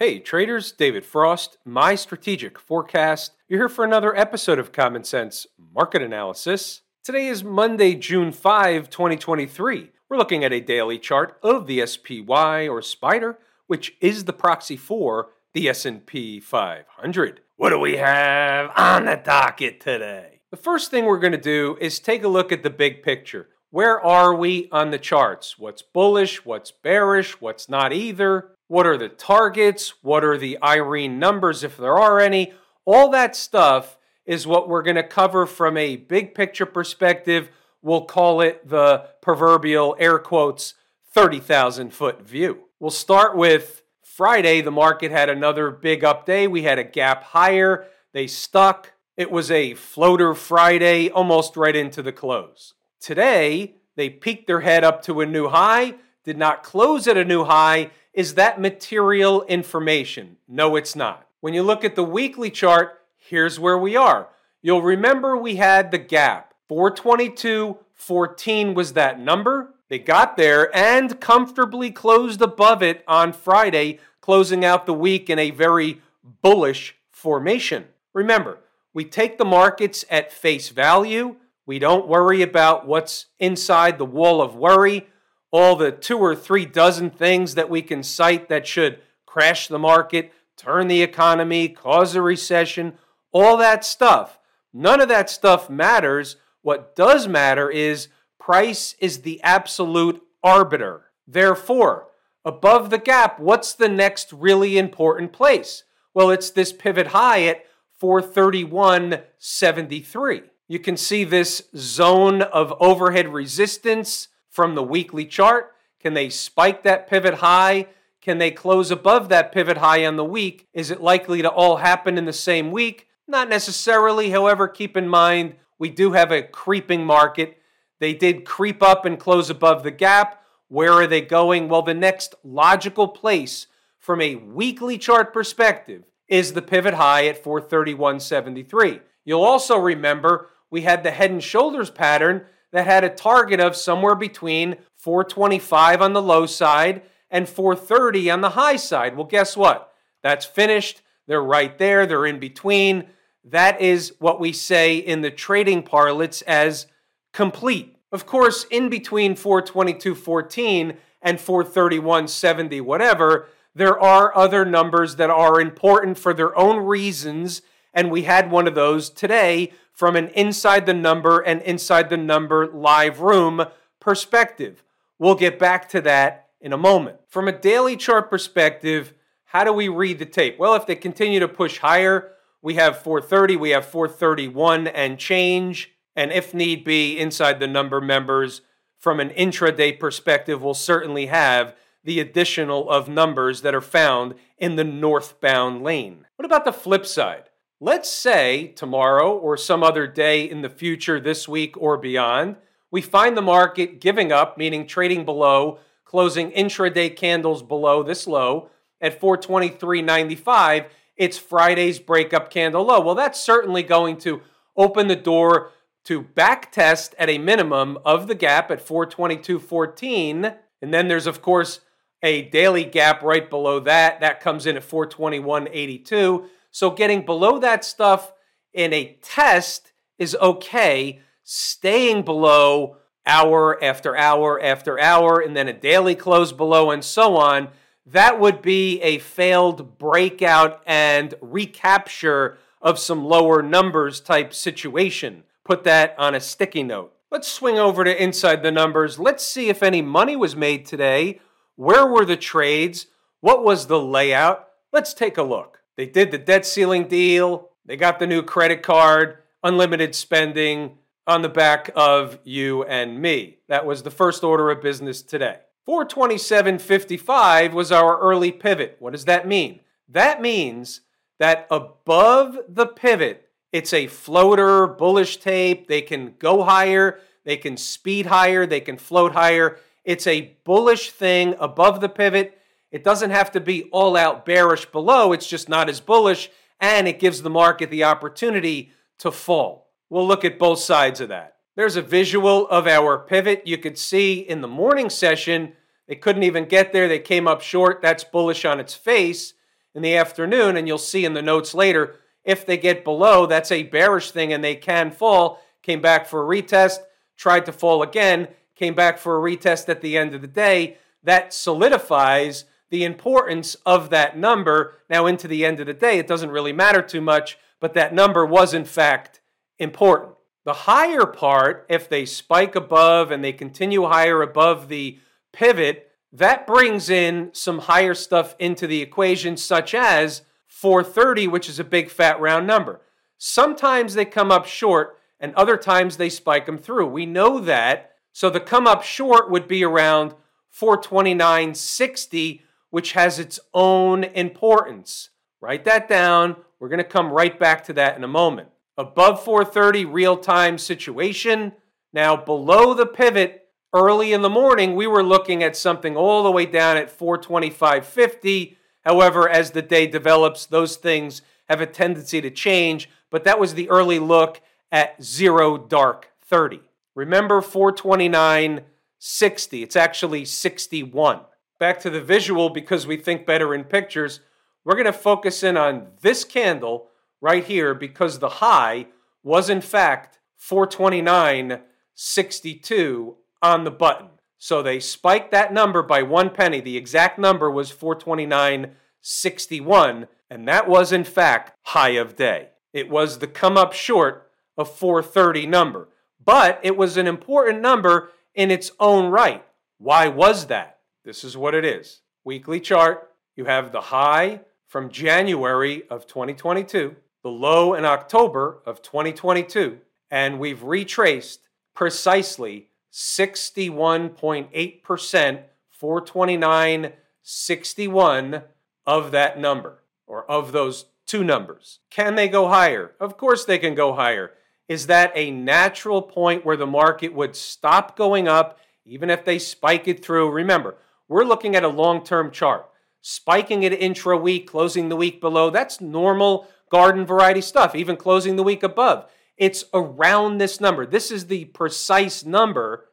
Hey traders, David Frost, my strategic forecast. You're here for another episode of Common Sense Market Analysis. Today is Monday, June 5, 2023. We're looking at a daily chart of the SPY or Spider, which is the proxy for the S&P 500. What do we have on the docket today? The first thing we're going to do is take a look at the big picture. Where are we on the charts? What's bullish? What's bearish? What's not either? What are the targets? What are the Irene numbers, if there are any? All that stuff is what we're going to cover from a big picture perspective. We'll call it the proverbial air quotes 30,000 foot view. We'll start with Friday. The market had another big up day. We had a gap higher. They stuck. It was a floater Friday, almost right into the close. Today, they peaked their head up to a new high, did not close at a new high. Is that material information? No, it's not. When you look at the weekly chart, here's where we are. You'll remember we had the gap. 422.14 was that number. They got there and comfortably closed above it on Friday, closing out the week in a very bullish formation. Remember, we take the markets at face value. We don't worry about what's inside the wall of worry, all the two or three dozen things that we can cite that should crash the market, turn the economy, cause a recession, all that stuff. None of that stuff matters. What does matter is price is the absolute arbiter. Therefore, above the gap, what's the next really important place? Well, it's this pivot high at 431.73. You can see this zone of overhead resistance from the weekly chart. Can they spike that pivot high? Can they close above that pivot high on the week? Is it likely to all happen in the same week? Not necessarily. However, keep in mind we do have a creeping market. They did creep up and close above the gap. Where are they going? Well, the next logical place from a weekly chart perspective is the pivot high at 431.73. You'll also remember we had the head and shoulders pattern that had a target of somewhere between 425 on the low side and 430 on the high side. Well, guess what? That's finished. They're right there, they're in between. That is what we say in the trading parlance as complete. Of course, in between 422.14 and 431.70, whatever, there are other numbers that are important for their own reasons. And we had one of those today from an inside the number and inside the number live room perspective. We'll get back to that in a moment. From a daily chart perspective, how do we read the tape? Well, if they continue to push higher, we have 430, we have 431 and change. And if need be, inside the number members, from an intraday perspective, we'll certainly have the additional of numbers that are found in the northbound lane. What about the flip side? Let's say tomorrow or some other day in the future, this week or beyond, we find the market giving up, meaning trading below, closing intraday candles below this low at 423.95. It's Friday's breakup candle low. Well, that's certainly going to open the door to back test at a minimum of the gap at 422.14. And then there's, of course, a daily gap right below that. That comes in at 421.82. So getting below that stuff in a test is okay. Staying below hour after hour after hour, and then a daily close below, and so on, that would be a failed breakout and recapture of some lower numbers type situation. Put that on a sticky note. Let's swing over to inside the numbers. Let's see if any money was made today. Where were the trades? What was the layout? Let's take a look. They did the debt ceiling deal. They got the new credit card, unlimited spending on the back of you and me. That was the first order of business today. 427.55 was our early pivot. What does that mean? That means that above the pivot, it's a floater, bullish tape. They can go higher, they can speed higher, they can float higher. It's a bullish thing above the pivot. It doesn't have to be all out bearish below, it's just not as bullish, and it gives the market the opportunity to fall. We'll look at both sides of that. There's a visual of our pivot. You could see in the morning session, they couldn't even get there. They came up short. That's bullish on its face. in the afternoon. And you'll see in the notes later, if they get below, that's a bearish thing and they can fall. Came back for a retest, tried to fall again, came back for a retest at the end of the day. That solidifies the importance of that number. Now, into the end of the day, it doesn't really matter too much, but that number was in fact important. The higher part, if they spike above and they continue higher above the pivot, that brings in some higher stuff into the equation, such as 430, which is a big fat round number. Sometimes they come up short, and other times they spike them through. We know that. So the come up short would be around 429.60, which has its own importance. Write that down. We're going to come right back to that in a moment. Above 430, real time situation. Now, below the pivot, early in the morning, we were looking at something all the way down at 425.50. However, as the day develops, those things have a tendency to change. But that was the early look at zero dark 30. Remember 429.60. It's actually 61. Back to the visual because we think better in pictures. We're going to focus in on this candle right here because the high was in fact 429.62 on the button. So they spiked that number by one penny. The exact number was 429.61, and that was in fact high of day. It was the come up short of 430 number, but it was an important number in its own right. Why was that? This is what it is. Weekly chart, you have the high from January of 2022, the low in October of 2022, and we've retraced precisely 61.8%, 429.61 of that number, or of those two numbers. Can they go higher? Of course they can go higher. Is that a natural point where the market would stop going up, even if they spike it through? Remember, we're looking at a long term chart. Spiking it intra week, closing the week below, that's normal garden variety stuff, even closing the week above. It's around this number. This is the precise number.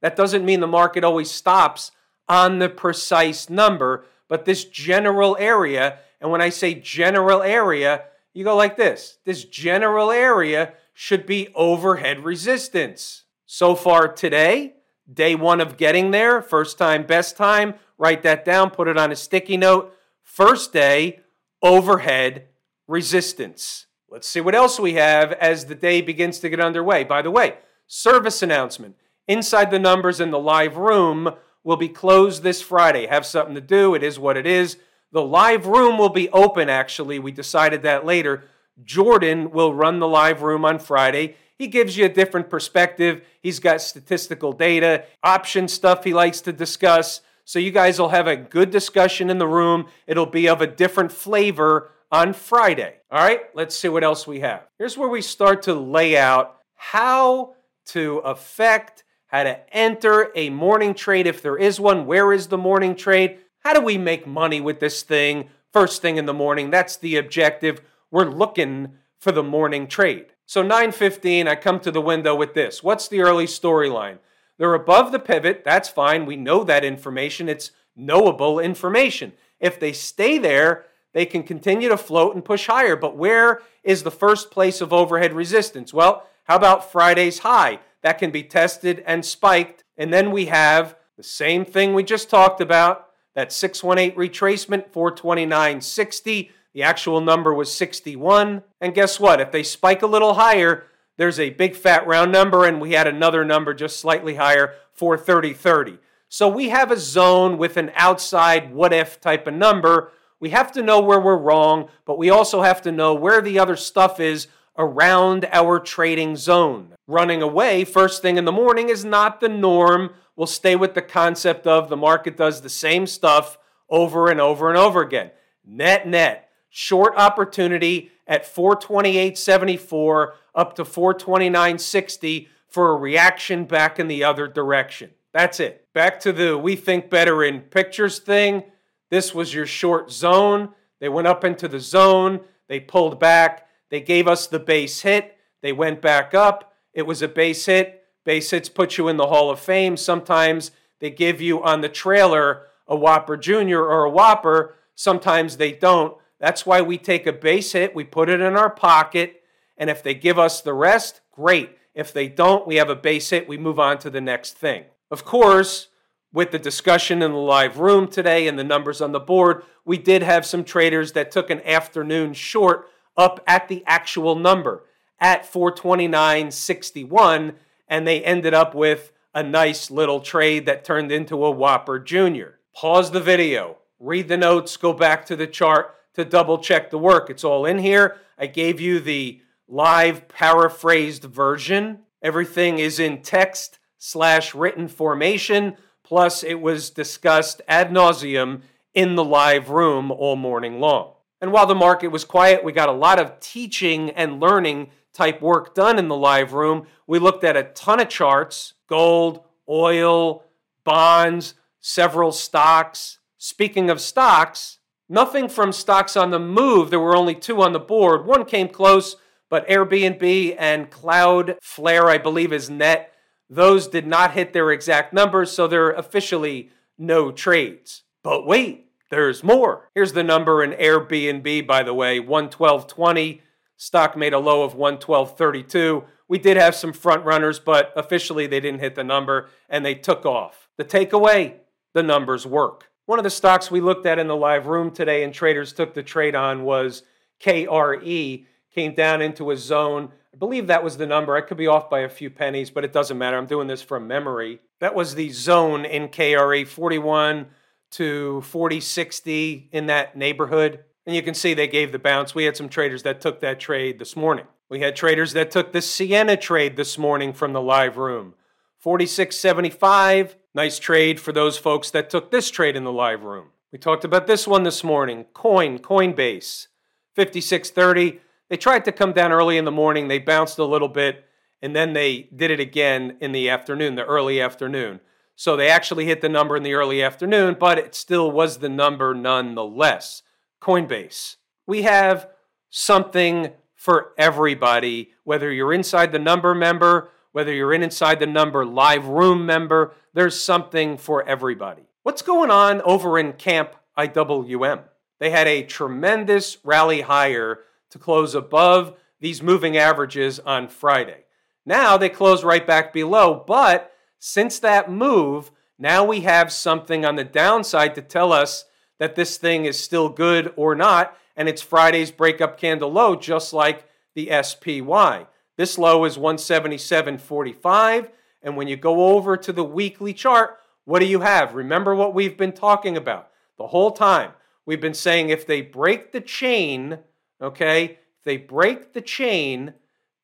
That doesn't mean the market always stops on the precise number, but this general area. And when I say general area, you go like this this general area should be overhead resistance. So far today, day one of getting there, first time, best time, write that down, put it on a sticky note. First day, overhead resistance. Let's see what else we have as the day begins to get underway. By the way, service announcement. Inside the numbers in the live room will be closed this Friday. Have something to do. It is what it is. The live room will be open, actually. We decided that later. Jordan will run the live room on Friday. He gives you a different perspective. He's got statistical data, option stuff he likes to discuss. So you guys will have a good discussion in the room. It'll be of a different flavor on Friday. All right, let's see what else we have. Here's where we start to lay out how to affect, how to enter a morning trade if there is one. Where is the morning trade? How do we make money with this thing first thing in the morning? That's the objective. We're looking for the morning trade. So 9:15, I come to the window with this. What's the early storyline? They're above the pivot. That's fine. We know that information. It's knowable information. If they stay there, they can continue to float and push higher. But where is the first place of overhead resistance? Well, how about Friday's high? That can be tested and spiked. And then we have the same thing we just talked about that 618 retracement, 429.60. The actual number was 61. And guess what? If they spike a little higher, there's a big fat round number, and we had another number just slightly higher, 430.30. So we have a zone with an outside what if type of number we have to know where we're wrong, but we also have to know where the other stuff is around our trading zone. Running away first thing in the morning is not the norm. We'll stay with the concept of the market does the same stuff over and over and over again. Net net, short opportunity at 428.74 up to 429.60 for a reaction back in the other direction. That's it. Back to the we think better in pictures thing. This was your short zone. They went up into the zone. They pulled back. They gave us the base hit. They went back up. It was a base hit. Base hits put you in the Hall of Fame. Sometimes they give you on the trailer a Whopper Jr. or a Whopper. Sometimes they don't. That's why we take a base hit, we put it in our pocket, and if they give us the rest, great. If they don't, we have a base hit, we move on to the next thing. Of course, with the discussion in the live room today and the numbers on the board, we did have some traders that took an afternoon short up at the actual number at 429.61, and they ended up with a nice little trade that turned into a Whopper Junior. Pause the video, read the notes, go back to the chart to double check the work. It's all in here. I gave you the live paraphrased version. Everything is in text slash written formation. Plus, it was discussed ad nauseum in the live room all morning long. And while the market was quiet, we got a lot of teaching and learning type work done in the live room. We looked at a ton of charts gold, oil, bonds, several stocks. Speaking of stocks, nothing from stocks on the move. There were only two on the board. One came close, but Airbnb and Cloudflare, I believe, is net those did not hit their exact numbers, so there are officially no trades. But wait, there's more. Here's the number in Airbnb, by the way 112.20. Stock made a low of 112.32. We did have some front runners, but officially they didn't hit the number and they took off. The takeaway the numbers work. One of the stocks we looked at in the live room today and traders took the trade on was KRE, came down into a zone I believe that was the number. I could be off by a few pennies, but it doesn't matter. I'm doing this from memory. That was the zone in KRE 41 to 4060 in that neighborhood. And you can see they gave the bounce. We had some traders that took that trade this morning. We had traders that took the Ciena trade this morning from the live room. 4675, nice trade for those folks that took this trade in the live room. We talked about this one this morning, Coin, Coinbase. 5630, they tried to come down early in the morning, they bounced a little bit, and then they did it again in the afternoon, the early afternoon. So they actually hit the number in the early afternoon, but it still was the number nonetheless. Coinbase. We have something for everybody, whether you're inside the number member, whether you're in inside the number live room member, there's something for everybody. What's going on over in Camp IWM? They had a tremendous rally higher to close above these moving averages on Friday. Now they close right back below, but since that move, now we have something on the downside to tell us that this thing is still good or not, and it's Friday's breakup candle low, just like the SPY. This low is 177.45, and when you go over to the weekly chart, what do you have? Remember what we've been talking about the whole time. We've been saying if they break the chain, okay? If they break the chain,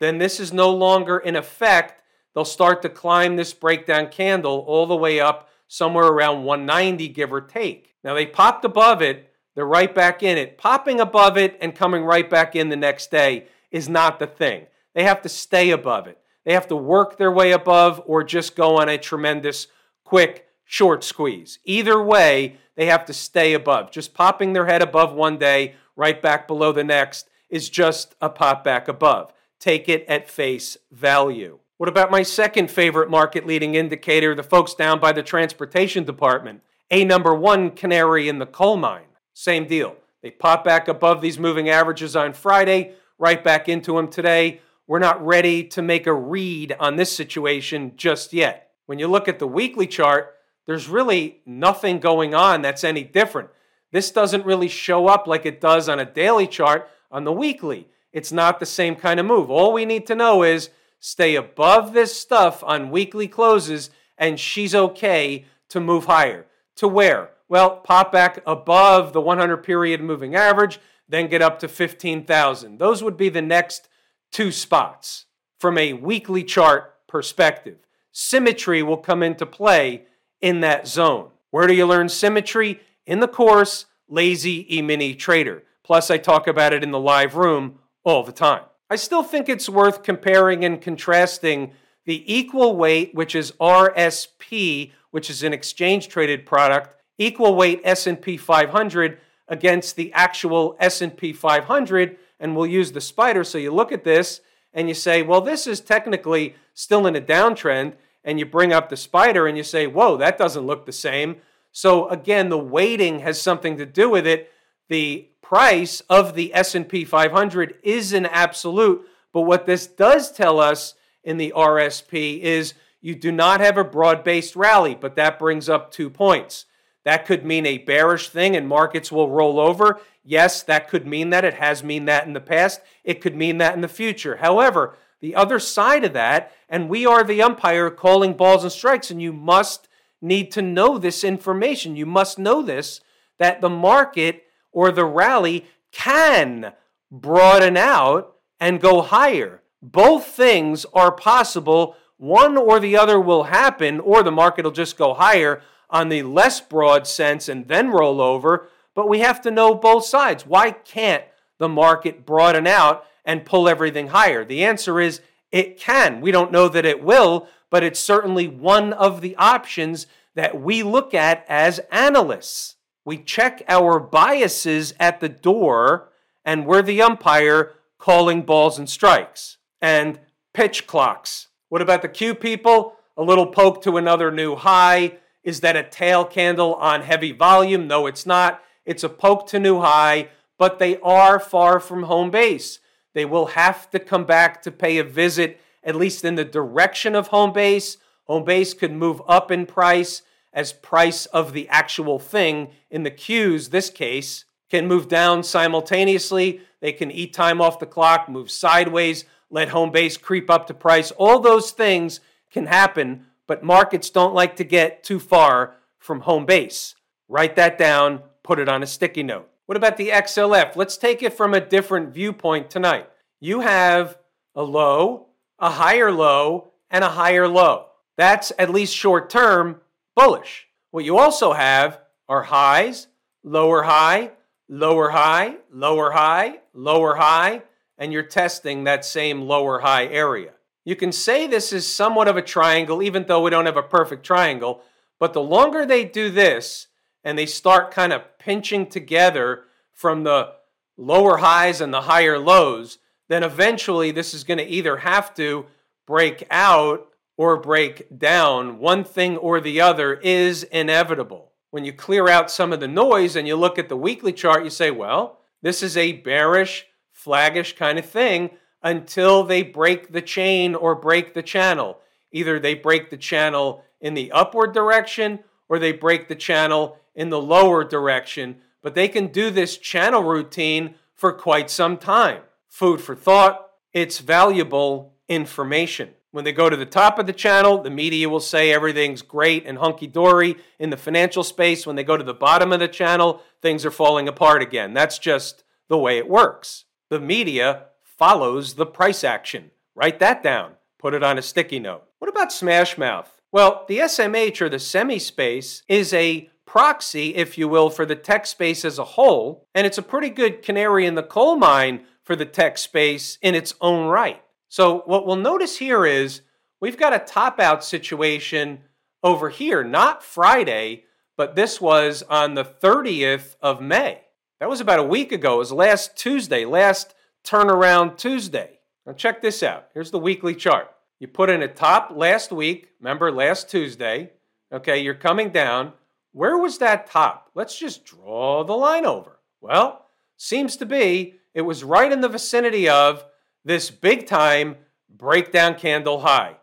then this is no longer in effect. They'll start to climb this breakdown candle all the way up somewhere around 190, give or take. Now they popped above it, they're right back in it. Popping above it and coming right back in the next day is not the thing. They have to stay above it. They have to work their way above or just go on a tremendous quick short squeeze. Either way, they have to stay above. Just popping their head above one day right back below the next is just a pop back above. Take it at face value. What about my second favorite market leading indicator, the folks down by the transportation department? A number one canary in the coal mine. Same deal. They pop back above these moving averages on Friday, right back into them today. We're not ready to make a read on this situation just yet. When you look at the weekly chart, there's really nothing going on that's any different. This doesn't really show up like it does on a daily chart on the weekly. It's not the same kind of move. All we need to know is stay above this stuff on weekly closes, and she's okay to move higher. To where? Well, pop back above the 100 period moving average, then get up to 15,000. Those would be the next two spots from a weekly chart perspective. Symmetry will come into play in that zone. Where do you learn symmetry? in the course Lazy E-mini Trader. Plus, I talk about it in the live room all the time. I still think it's worth comparing and contrasting the equal weight, which is RSP, which is an exchange traded product, equal weight S&P 500 against the actual S&P 500, and we'll use the spider. So you look at this and you say, well, this is technically still in a downtrend, and you bring up the spider and you say, whoa, that doesn't look the same. So again, the weighting has something to do with it. The price of the S&P 500 is an absolute, but what this does tell us in the RSP is you do not have a broad-based rally, but that brings up two points. That could mean a bearish thing and markets will roll over. Yes, that could mean that. It has mean that in the past. It could mean that in the future. However, the other side of that, and we are the umpire calling balls and strikes, and you must need to know this information. You must know this that the market or the rally can broaden out and go higher. Both things are possible. One or the other will happen, or the market will just go higher on the less broad sense and then roll over. But we have to know both sides. Why can't the market broaden out and pull everything higher? The answer is it can. We don't know that it will, but it's certainly one of the options that we look at as analysts. We check our biases at the door, and we're the umpire calling balls and strikes and pitch clocks. What about the Q people? A little poke to another new high. Is that a tail candle on heavy volume? No, it's not. It's a poke to new high, but they are far from home base. They will have to come back to pay a visit, at least in the direction of home base. Home base could move up in price as price of the actual thing. In the Qs, this case, can move down simultaneously. They can eat time off the clock, move sideways, let home base creep up to price. All those things can happen, but markets don't like to get too far from home base. Write that down, put it on a sticky note. What about the XLF? Let's take it from a different viewpoint tonight. You have a low, a higher low, and a higher low. That's at least short term bullish. What you also have are highs, lower high, lower high, lower high, lower high, and you're testing that same lower high area. You can say this is somewhat of a triangle, even though we don't have a perfect triangle, but the longer they do this and they start kind of pinching together from the lower highs and the higher lows, then eventually this is going to either have to break out or break down. One thing or the other is inevitable. When you clear out some of the noise and you look at the weekly chart, you say, well, this is a bearish flaggish kind of thing until they break the chain or break the channel. Either they break the channel in the upward direction or they break the channel in the lower direction. But they can do this channel routine for quite some time. Food for thought, it's valuable information. When they go to the top of the channel, the media will say everything's great and hunky dory in the financial space. When they go to the bottom of the channel, things are falling apart again. That's just the way it works. The media follows the price action. Write that down. Put it on a sticky note. What about Smash Mouth? Well, the SMH or the semi space is a proxy, if you will, for the tech space as a whole, and it's a pretty good canary in the coal mine for the tech space in its own right. So, what we'll notice here is we've got a top out situation over here, not Friday, but this was on the 30th of May. That was about a week ago. It was last Tuesday, last turnaround Tuesday. Now, check this out. Here's the weekly chart. You put in a top last week, remember last Tuesday. Okay, you're coming down. Where was that top? Let's just draw the line over. Well, seems to be it was right in the vicinity of this big time breakdown candle high.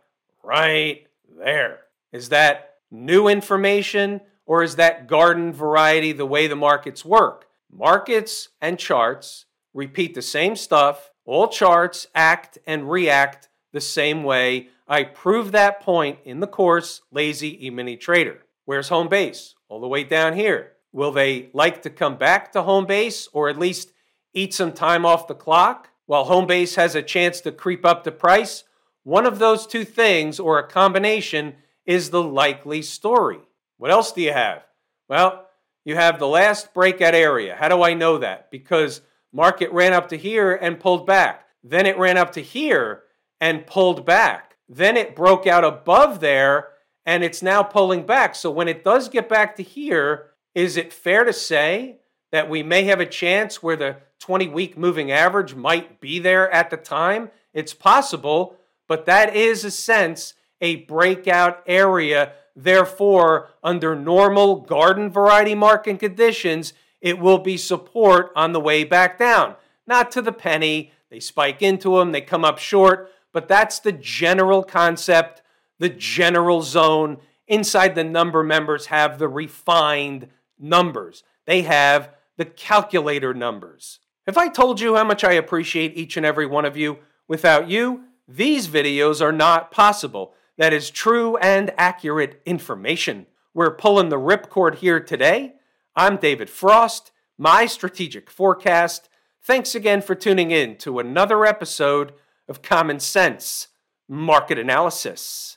Right there. Is that new information or is that garden variety the way the markets work? Markets and charts repeat the same stuff. All charts act and react the same way. I prove that point in the course, Lazy E-mini Trader. Where's home base? All the way down here. Will they like to come back to home base or at least eat some time off the clock while home base has a chance to creep up the price? One of those two things or a combination is the likely story. What else do you have? Well, you have the last breakout area. How do I know that? Because market ran up to here and pulled back. Then it ran up to here and pulled back. Then it broke out above there and it's now pulling back. So when it does get back to here, is it fair to say that we may have a chance where the 20 week moving average might be there at the time? It's possible, but that is a sense a breakout area Therefore, under normal garden variety market conditions, it will be support on the way back down. Not to the penny. They spike into them, they come up short, but that's the general concept, the general zone. Inside the number members have the refined numbers, they have the calculator numbers. Have I told you how much I appreciate each and every one of you? Without you, these videos are not possible. That is true and accurate information. We're pulling the ripcord here today. I'm David Frost, my strategic forecast. Thanks again for tuning in to another episode of Common Sense Market Analysis.